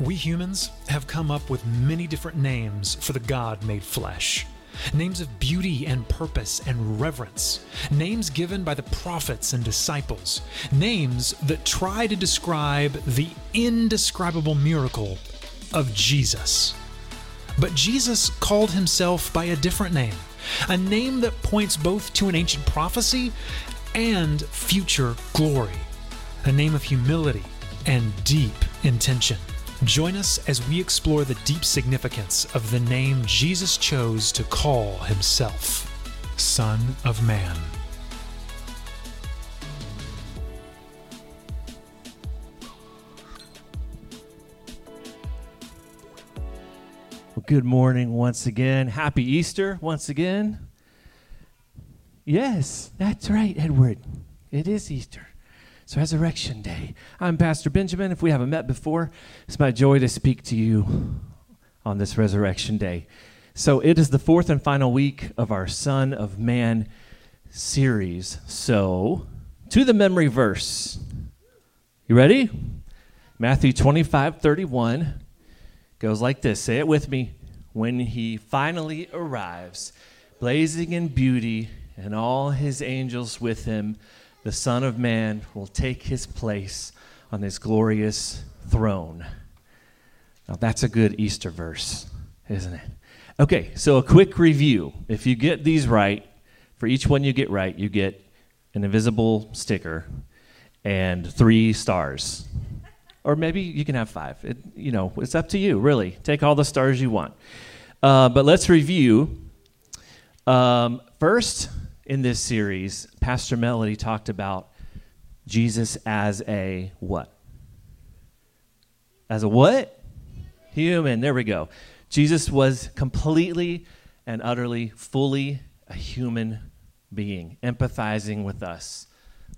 We humans have come up with many different names for the God made flesh. Names of beauty and purpose and reverence. Names given by the prophets and disciples. Names that try to describe the indescribable miracle of Jesus. But Jesus called himself by a different name, a name that points both to an ancient prophecy and future glory, a name of humility and deep intention. Join us as we explore the deep significance of the name Jesus chose to call himself Son of Man. Well, good morning once again. Happy Easter once again. Yes, that's right, Edward. It is Easter. It's Resurrection Day. I'm Pastor Benjamin. If we haven't met before, it's my joy to speak to you on this Resurrection Day. So, it is the fourth and final week of our Son of Man series. So, to the memory verse. You ready? Matthew 25 31 goes like this say it with me when he finally arrives blazing in beauty and all his angels with him the son of man will take his place on his glorious throne now that's a good easter verse isn't it okay so a quick review if you get these right for each one you get right you get an invisible sticker and three stars or maybe you can have five. It, you know, it's up to you, really. Take all the stars you want. Uh, but let's review. Um, first, in this series, Pastor Melody talked about Jesus as a what? As a what? Human. There we go. Jesus was completely and utterly, fully a human being, empathizing with us,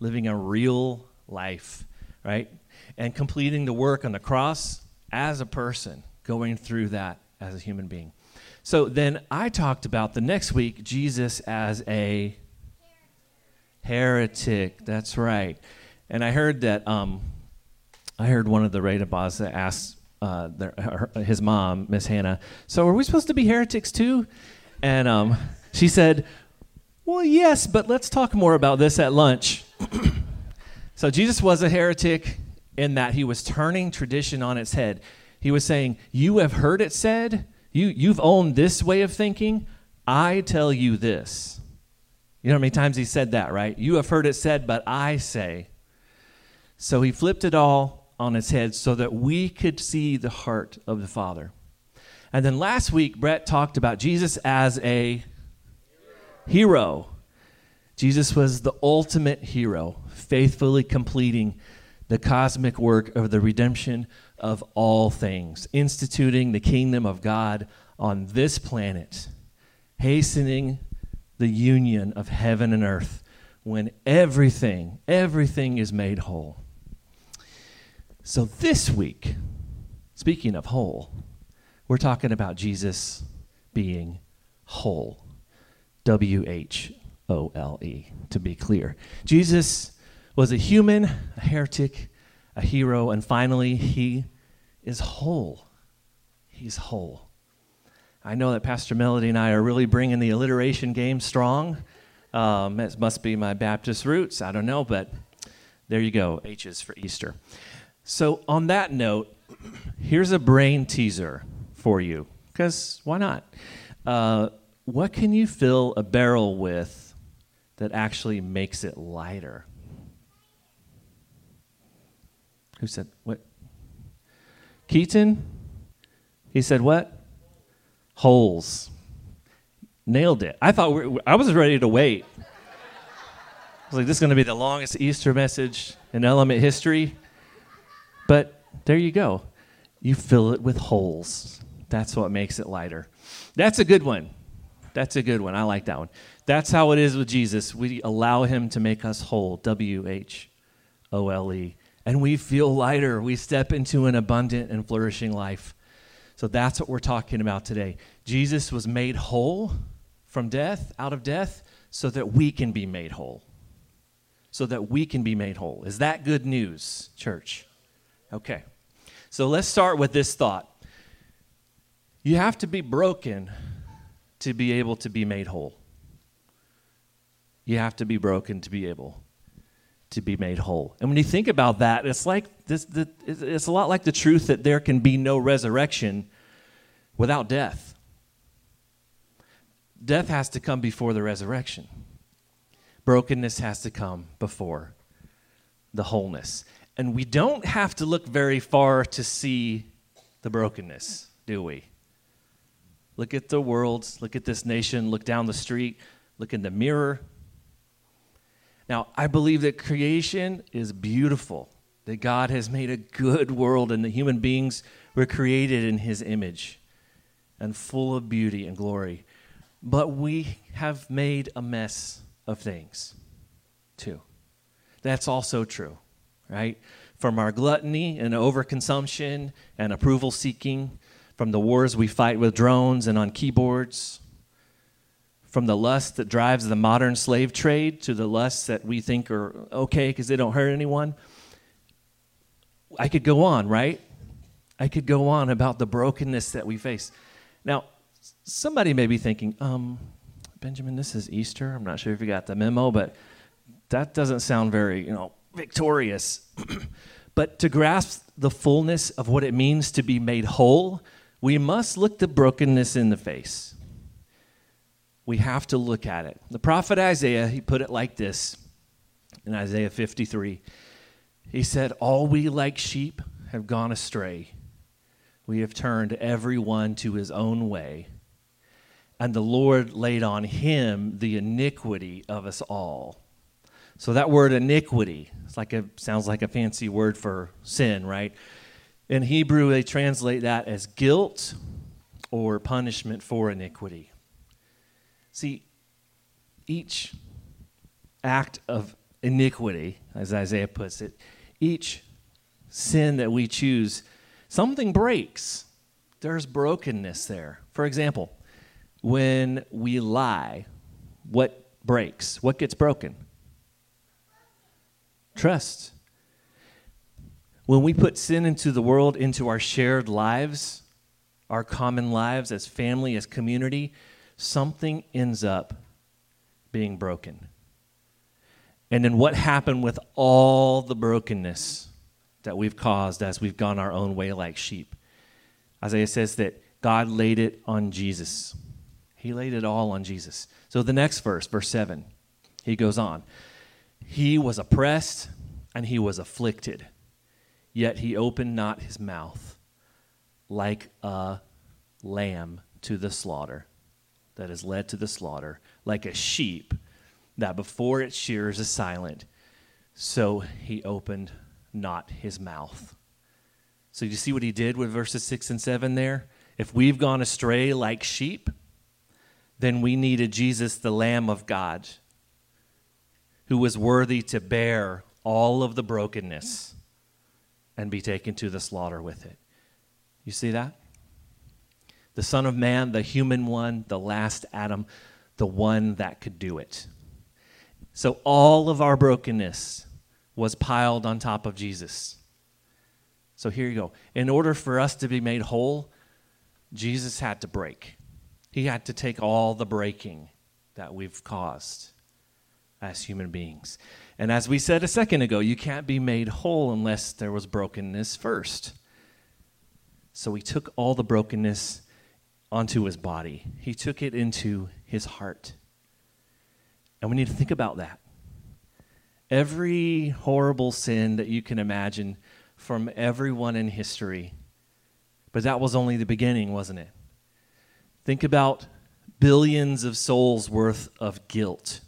living a real life, right? and completing the work on the cross as a person, going through that as a human being. So then I talked about the next week Jesus as a heretic. That's right. And I heard that um, I heard one of the Radabas that asked uh, their, her, his mom, Miss Hannah, "So are we supposed to be heretics too?" And um, she said, "Well, yes, but let's talk more about this at lunch." so Jesus was a heretic in that he was turning tradition on its head. He was saying, You have heard it said, you, you've owned this way of thinking. I tell you this. You know how many times he said that, right? You have heard it said, but I say. So he flipped it all on its head so that we could see the heart of the Father. And then last week, Brett talked about Jesus as a hero. Jesus was the ultimate hero, faithfully completing the cosmic work of the redemption of all things, instituting the kingdom of God on this planet, hastening the union of heaven and earth when everything, everything is made whole. So this week, speaking of whole, we're talking about Jesus being whole. W H O L E, to be clear. Jesus was a human, a heretic, a hero, and finally, he is whole. He's whole. I know that Pastor Melody and I are really bringing the alliteration game strong. Um, it must be my Baptist roots. I don't know, but there you go. H's for Easter. So, on that note, here's a brain teaser for you, because why not? Uh, what can you fill a barrel with that actually makes it lighter? Who said what? Keaton? He said what? Holes. Nailed it. I thought we, I was ready to wait. I was like, this is going to be the longest Easter message in element history. But there you go. You fill it with holes. That's what makes it lighter. That's a good one. That's a good one. I like that one. That's how it is with Jesus. We allow him to make us whole. W H O L E and we feel lighter. We step into an abundant and flourishing life. So that's what we're talking about today. Jesus was made whole from death, out of death, so that we can be made whole. So that we can be made whole. Is that good news, church? Okay. So let's start with this thought. You have to be broken to be able to be made whole. You have to be broken to be able to be made whole. And when you think about that, it's like this, the, it's a lot like the truth that there can be no resurrection without death. Death has to come before the resurrection. Brokenness has to come before the wholeness. And we don't have to look very far to see the brokenness, do we? Look at the world, look at this nation, look down the street, look in the mirror. Now, I believe that creation is beautiful, that God has made a good world, and the human beings were created in His image and full of beauty and glory. But we have made a mess of things, too. That's also true, right? From our gluttony and overconsumption and approval seeking, from the wars we fight with drones and on keyboards, from the lust that drives the modern slave trade to the lusts that we think are okay because they don't hurt anyone. I could go on, right? I could go on about the brokenness that we face. Now, somebody may be thinking, um, Benjamin, this is Easter. I'm not sure if you got the memo, but that doesn't sound very, you know, victorious. but to grasp the fullness of what it means to be made whole, we must look the brokenness in the face. We have to look at it. The prophet Isaiah, he put it like this in Isaiah 53. He said, All we like sheep have gone astray. We have turned everyone to his own way. And the Lord laid on him the iniquity of us all. So that word iniquity, it's like a sounds like a fancy word for sin, right? In Hebrew, they translate that as guilt or punishment for iniquity. See, each act of iniquity, as Isaiah puts it, each sin that we choose, something breaks. There's brokenness there. For example, when we lie, what breaks? What gets broken? Trust. When we put sin into the world, into our shared lives, our common lives as family, as community, something ends up being broken. And then what happened with all the brokenness that we've caused as we've gone our own way like sheep? Isaiah says that God laid it on Jesus. He laid it all on Jesus. So the next verse, verse 7, he goes on. He was oppressed and he was afflicted, yet he opened not his mouth like a lamb to the slaughter that is led to the slaughter, like a sheep that before its shears is silent, so he opened not his mouth. So you see what he did with verses 6 and 7 there? If we've gone astray like sheep, then we needed Jesus, the Lamb of God, who was worthy to bear all of the brokenness and be taken to the slaughter with it. You see that? The Son of Man, the human one, the last Adam, the one that could do it. So all of our brokenness was piled on top of Jesus. So here you go. In order for us to be made whole, Jesus had to break. He had to take all the breaking that we've caused as human beings. And as we said a second ago, you can't be made whole unless there was brokenness first. So he took all the brokenness onto his body, he took it into his heart. And we need to think about that. Every horrible sin that you can imagine from everyone in history. But that was only the beginning, wasn't it? Think about billions of souls worth of guilt,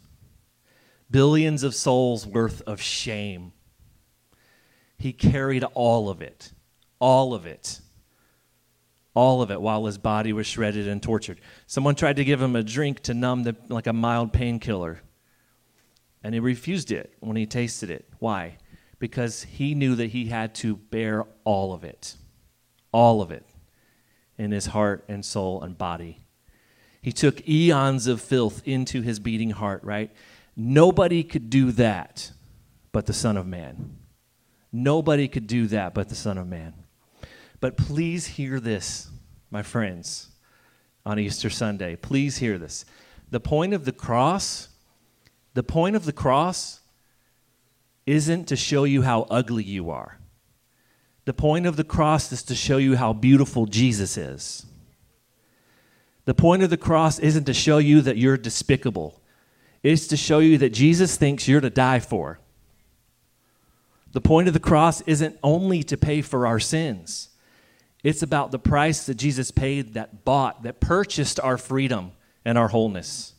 billions of souls worth of shame. He carried all of it, all of it, all of it while his body was shredded and tortured. Someone tried to give him a drink to numb the, like a mild painkiller, and he refused it when he tasted it. Why? Because he knew that he had to bear all of it, all of it in his heart and soul and body. He took eons of filth into his beating heart, right? Nobody could do that but the Son of Man. Nobody could do that but the Son of Man. But please hear this, my friends, on Easter Sunday. Please hear this. The point of the cross, the point of the cross isn't to show you how ugly you are. The point of the cross is to show you how beautiful Jesus is. The point of the cross isn't to show you that you're despicable. It's to show you that Jesus thinks you're to die for. The point of the cross isn't only to pay for our sins. It's about the price that Jesus paid that bought, that purchased our freedom and our wholeness.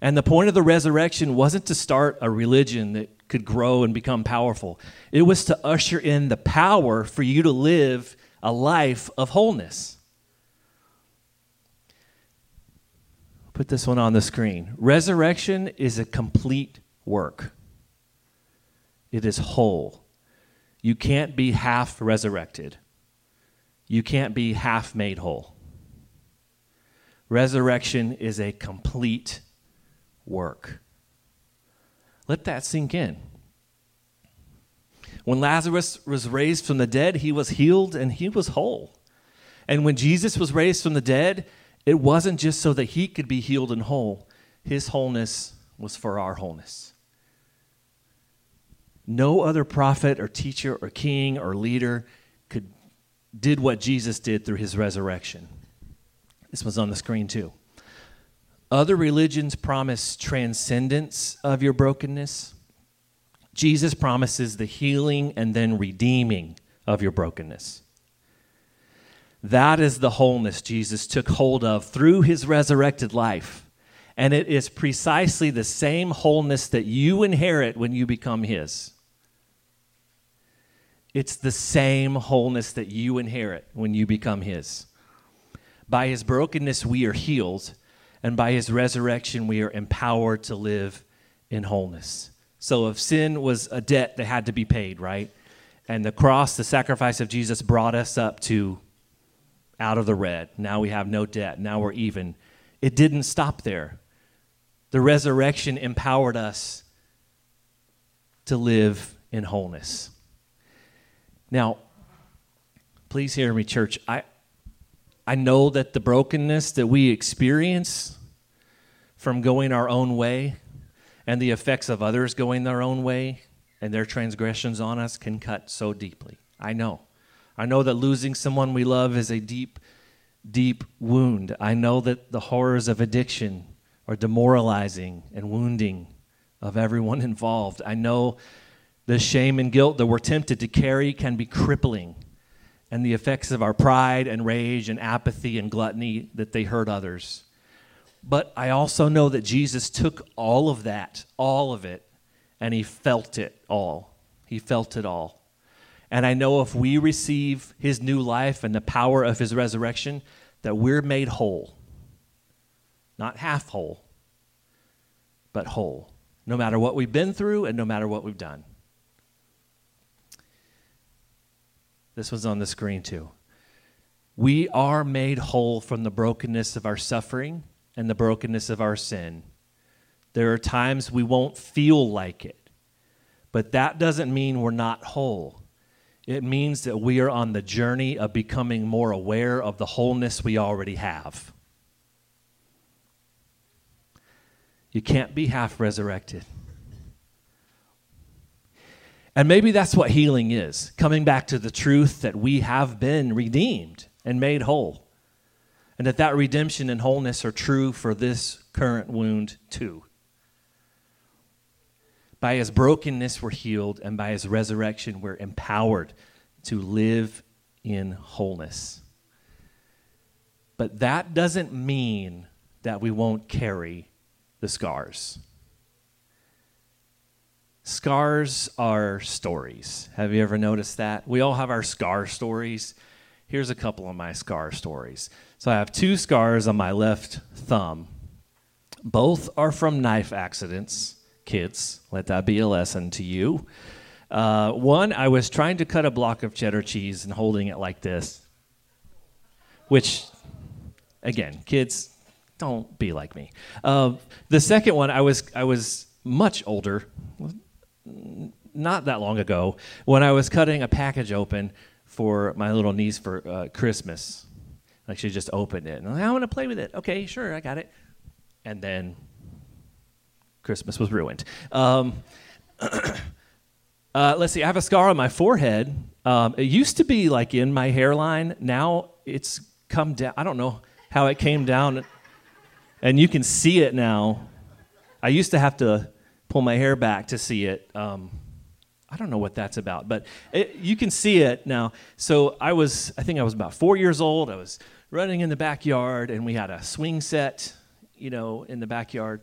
And the point of the resurrection wasn't to start a religion that could grow and become powerful. It was to usher in the power for you to live a life of wholeness. Put this one on the screen. Resurrection is a complete work, it is whole. You can't be half resurrected, you can't be half made whole. Resurrection is a complete work. Let that sink in. When Lazarus was raised from the dead, he was healed and he was whole. And when Jesus was raised from the dead, it wasn't just so that he could be healed and whole, his wholeness was for our wholeness. No other prophet or teacher or king or leader did what Jesus did through his resurrection. This was on the screen too. Other religions promise transcendence of your brokenness. Jesus promises the healing and then redeeming of your brokenness. That is the wholeness Jesus took hold of through his resurrected life. And it is precisely the same wholeness that you inherit when you become his. It's the same wholeness that you inherit when you become his. By his brokenness, we are healed and by his resurrection, we are empowered to live in wholeness. So, if sin was a debt that had to be paid, right? And the cross, the sacrifice of Jesus, brought us up to out of the red. Now we have no debt. Now we're even. It didn't stop there. The resurrection empowered us to live in wholeness. Now, please hear me, church. I, I know that the brokenness that we experience from going our own way and the effects of others going their own way and their transgressions on us can cut so deeply. I know. I know that losing someone we love is a deep, deep wound. I know that the horrors of addiction are demoralizing and wounding of everyone involved. I know the shame and guilt that we're tempted to carry can be crippling and the effects of our pride and rage and apathy and gluttony that they hurt others. But I also know that Jesus took all of that, all of it, and he felt it all. He felt it all. And I know if we receive his new life and the power of his resurrection, that we're made whole. Not half whole, but whole, no matter what we've been through and no matter what we've done. This was on the screen too. We are made whole from the brokenness of our suffering and the brokenness of our sin. There are times we won't feel like it, but that doesn't mean we're not whole. It means that we are on the journey of becoming more aware of the wholeness we already have. You can't be half resurrected. And maybe that's what healing is coming back to the truth that we have been redeemed and made whole. And that that redemption and wholeness are true for this current wound too. By his brokenness, we're healed, and by his resurrection, we're empowered to live in wholeness. But that doesn't mean that we won't carry the scars. Scars are stories. Have you ever noticed that? We all have our scar stories. Here's a couple of my scar stories. So I have two scars on my left thumb. Both are from knife accidents. Kids, let that be a lesson to you. Uh, one, I was trying to cut a block of cheddar cheese and holding it like this, which, again, kids, don't be like me. Uh, the second one, I was I was much older, not that long ago when I was cutting a package open for my little niece for uh, Christmas. Like she just opened it and I'm like, I want to play with it. Okay, sure, I got it. And then Christmas was ruined. Um, uh, let's see. I have a scar on my forehead. Um, it used to be like in my hairline. Now it's come down. I don't know how it came down, and you can see it now. I used to have to pull my hair back to see it. Um, I don't know what that's about, but it, you can see it now. So I was, I think I was about four years old. I was running in the backyard, and we had a swing set, you know, in the backyard.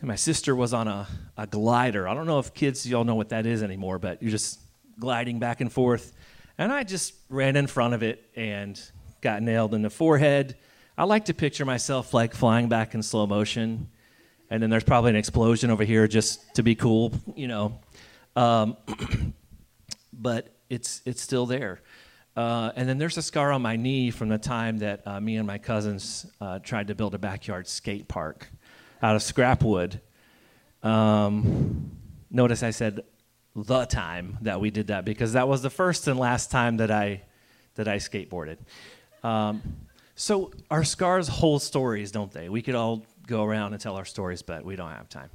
And my sister was on a, a glider. I don't know if kids, y'all know what that is anymore, but you're just gliding back and forth. And I just ran in front of it and got nailed in the forehead. I like to picture myself like flying back in slow motion. And then there's probably an explosion over here just to be cool, you know. Um, but it's, it's still there. Uh, and then there's a scar on my knee from the time that uh, me and my cousins uh, tried to build a backyard skate park out of scrap wood. Um, notice I said the time that we did that because that was the first and last time that I that I skateboarded. Um, so our scars hold stories, don't they? We could all go around and tell our stories, but we don't have time.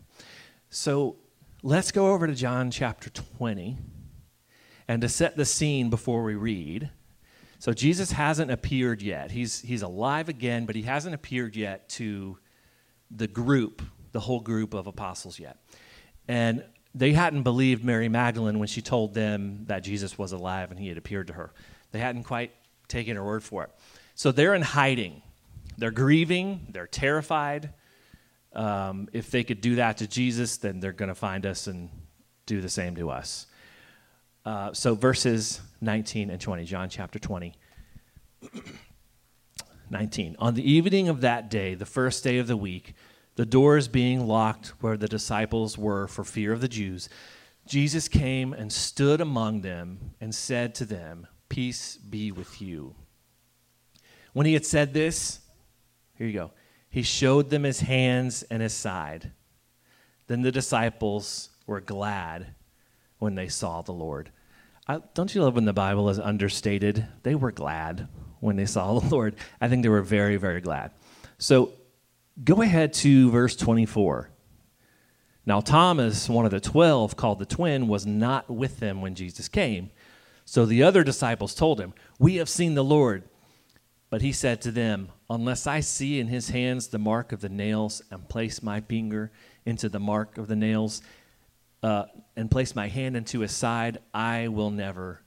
So let's go over to John chapter 20. And to set the scene before we read, so Jesus hasn't appeared yet. He's, he's alive again, but he hasn't appeared yet to the group, the whole group of apostles yet. And they hadn't believed Mary Magdalene when she told them that Jesus was alive and he had appeared to her. They hadn't quite taken her word for it. So they're in hiding. They're grieving. They're terrified. Um, if they could do that to Jesus, then they're going to find us and do the same to us. Uh, so verses 19 and 20, John chapter 20. 19. On the evening of that day, the first day of the week, the doors being locked where the disciples were for fear of the Jews, Jesus came and stood among them and said to them, Peace be with you. When he had said this, here you go, he showed them his hands and his side. Then the disciples were glad when they saw the Lord. I, don't you love when the Bible is understated? They were glad when they saw the Lord. I think they were very, very glad. So go ahead to verse 24. Now, Thomas, one of the twelve, called the twin, was not with them when Jesus came. So the other disciples told him, We have seen the Lord. But he said to them, Unless I see in his hands the mark of the nails, and place my finger into the mark of the nails, uh, and place my hand into his side, I will never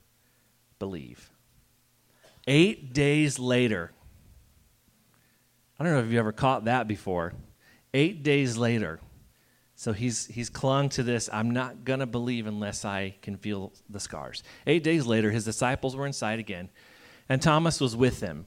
believe. Eight days later, I don't know if you ever caught that before. Eight days later, so he's, he's clung to this. I'm not going to believe unless I can feel the scars. Eight days later, his disciples were inside again, and Thomas was with them.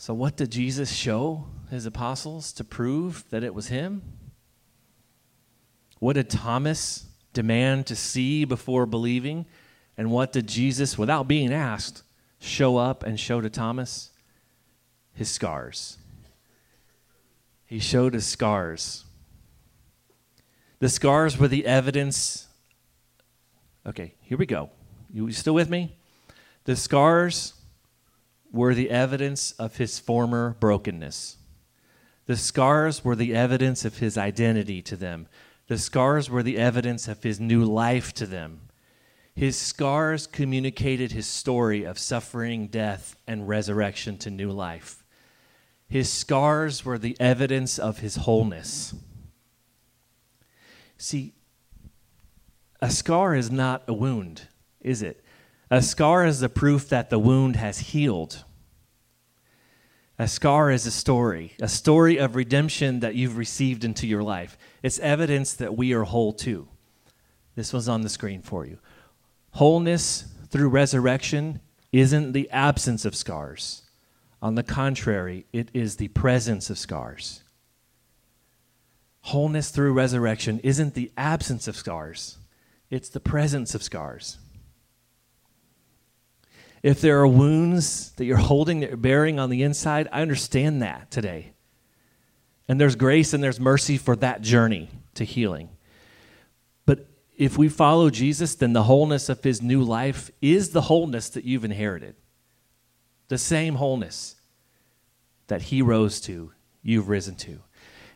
So, what did Jesus show his apostles to prove that it was him? What did Thomas demand to see before believing? And what did Jesus, without being asked, show up and show to Thomas? His scars. He showed his scars. The scars were the evidence. Okay, here we go. You still with me? The scars were the evidence of his former brokenness. The scars were the evidence of his identity to them. The scars were the evidence of his new life to them. His scars communicated his story of suffering, death, and resurrection to new life. His scars were the evidence of his wholeness. See, a scar is not a wound, is it? A scar is the proof that the wound has healed. A scar is a story, a story of redemption that you've received into your life. It's evidence that we are whole too. This was on the screen for you. Wholeness through resurrection isn't the absence of scars. On the contrary, it is the presence of scars. Wholeness through resurrection isn't the absence of scars, it's the presence of scars. If there are wounds that you're holding, that you're bearing on the inside, I understand that today. And there's grace and there's mercy for that journey to healing. But if we follow Jesus, then the wholeness of his new life is the wholeness that you've inherited. The same wholeness that he rose to, you've risen to.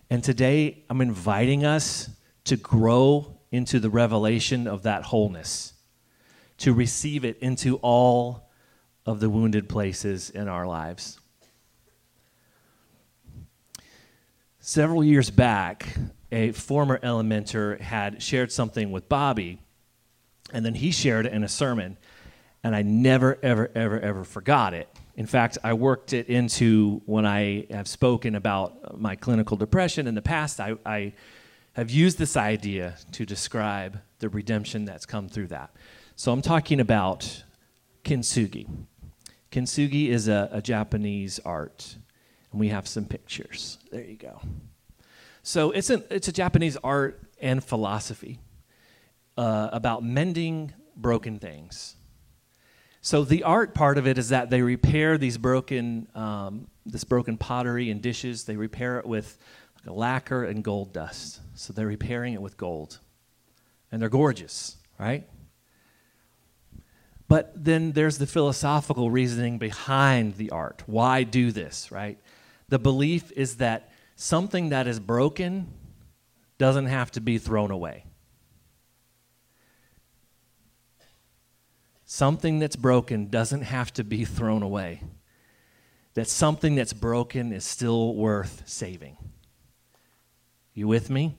And today, I'm inviting us to grow into the revelation of that wholeness, to receive it into all of the wounded places in our lives. Several years back, a former Elementer had shared something with Bobby, and then he shared it in a sermon, and I never, ever, ever, ever forgot it. In fact, I worked it into when I have spoken about my clinical depression in the past. I, I have used this idea to describe the redemption that's come through that. So I'm talking about kintsugi. Kintsugi is a, a Japanese art, and we have some pictures. There you go. So it's, an, it's a Japanese art and philosophy uh, about mending broken things. So the art part of it is that they repair these broken, um, this broken pottery and dishes. They repair it with lacquer and gold dust. So they're repairing it with gold, and they're gorgeous, right? But then there's the philosophical reasoning behind the art. Why do this, right? The belief is that something that is broken doesn't have to be thrown away. Something that's broken doesn't have to be thrown away. That something that's broken is still worth saving. You with me?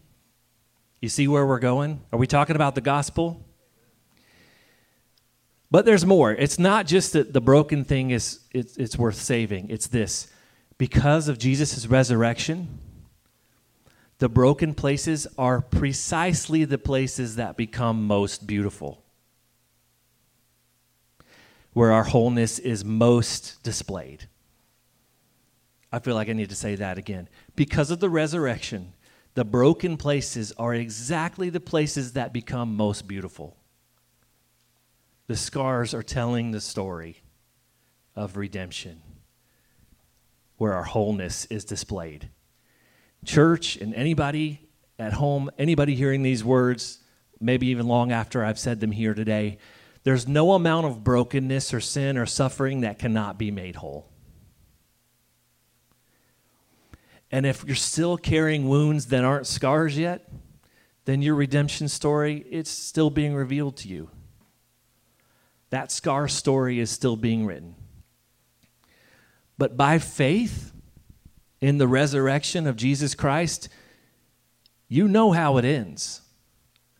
You see where we're going? Are we talking about the gospel? But there's more. It's not just that the broken thing is it's, it's worth saving. It's this. Because of Jesus' resurrection, the broken places are precisely the places that become most beautiful where our wholeness is most displayed. I feel like I need to say that again. Because of the resurrection, the broken places are exactly the places that become most beautiful. The scars are telling the story of redemption, where our wholeness is displayed. Church and anybody at home, anybody hearing these words, maybe even long after I've said them here today, there's no amount of brokenness or sin or suffering that cannot be made whole. And if you're still carrying wounds that aren't scars yet, then your redemption story it's still being revealed to you. That scar story is still being written. But by faith in the resurrection of Jesus Christ, you know how it ends.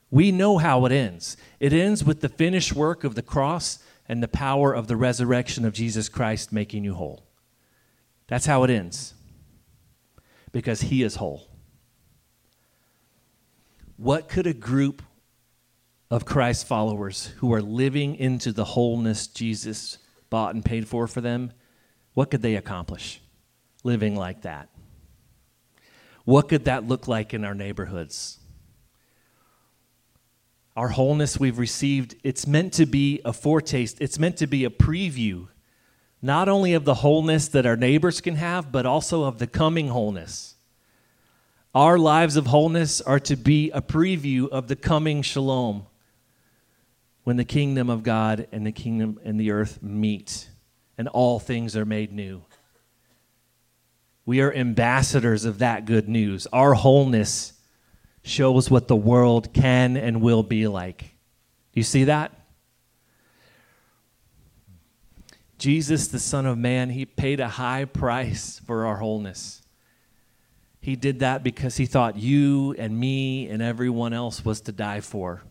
We know how it ends. It ends with the finished work of the cross and the power of the resurrection of Jesus Christ making you whole. That's how it ends. Because he is whole. What could a group of Christ followers who are living into the wholeness Jesus bought and paid for for them, what could they accomplish living like that? What could that look like in our neighborhoods? our wholeness we've received, it's meant to be a foretaste, it's meant to be a preview, not only of the wholeness that our neighbors can have, but also of the coming wholeness. Our lives of wholeness are to be a preview of the coming shalom when the kingdom of God and the kingdom and the earth meet and all things are made new. We are ambassadors of that good news. Our wholeness shows what the world can and will be like. Do you see that? Jesus, the Son of Man, he paid a high price for our wholeness. He did that because he thought you and me and everyone else was to die for.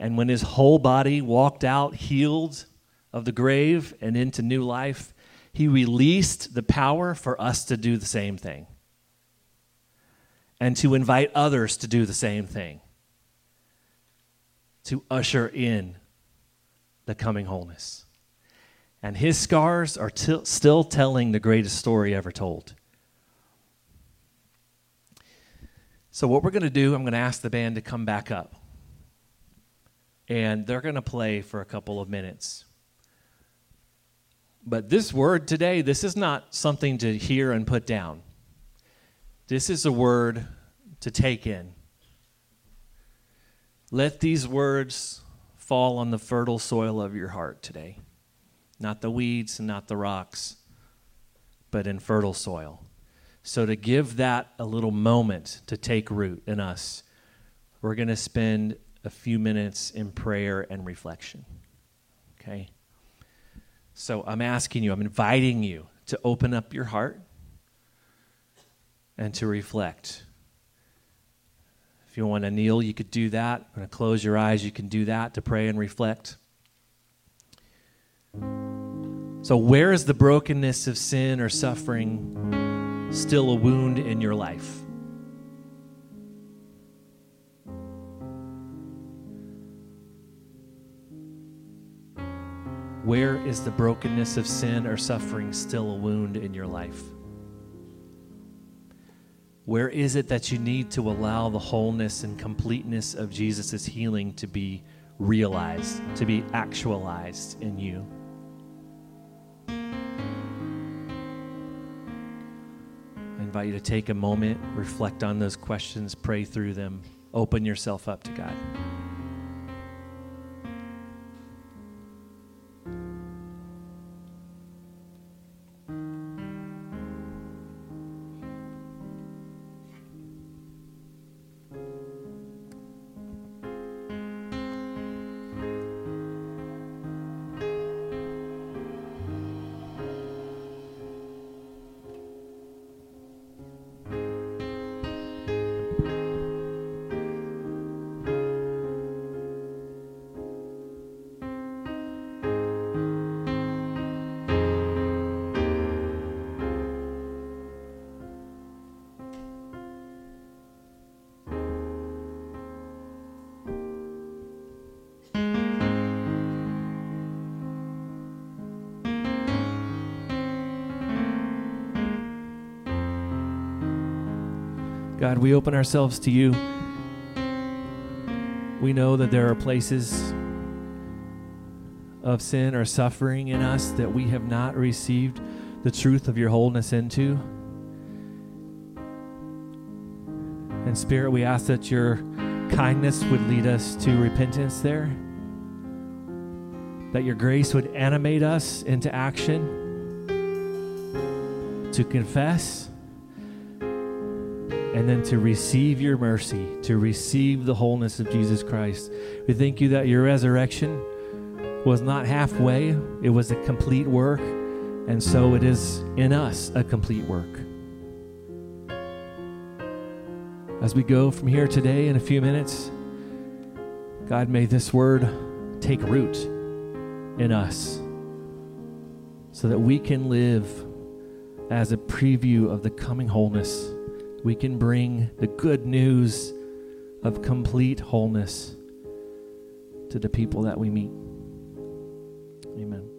And when his whole body walked out healed of the grave and into new life, he released the power for us to do the same thing and to invite others to do the same thing. To usher in the coming wholeness. And his scars are t- still telling the greatest story ever told. So, what we're going to do, I'm going to ask the band to come back up. And they're going to play for a couple of minutes. But this word today, this is not something to hear and put down. This is a word to take in. Let these words fall on the fertile soil of your heart today. Not the weeds and not the rocks, but in fertile soil. So, to give that a little moment to take root in us, we're going to spend a few minutes in prayer and reflection. Okay? So, I'm asking you, I'm inviting you to open up your heart and to reflect. If you want to kneel, you could do that. Going to close your eyes, you can do that to pray and reflect. So, where is the brokenness of sin or suffering? still a wound in your life. Where is the brokenness of sin or suffering still a wound in your life? Where is it that you need to allow the wholeness and completeness of Jesus' healing to be realized, to be actualized in you? I invite you to take a moment, reflect on those questions, pray through them, open yourself up to God. God, we open ourselves to you. We know that there are places of sin or suffering in us that we have not received the truth of your wholeness into. And Spirit, we ask that your kindness would lead us to repentance there, that your grace would animate us into action to confess and then to receive your mercy, to receive the wholeness of Jesus Christ. We thank you that your resurrection was not halfway, it was a complete work, and so it is in us a complete work. As we go from here today in a few minutes, God, may this word take root in us so that we can live as a preview of the coming wholeness we can bring the good news of complete wholeness to the people that we meet. Amen.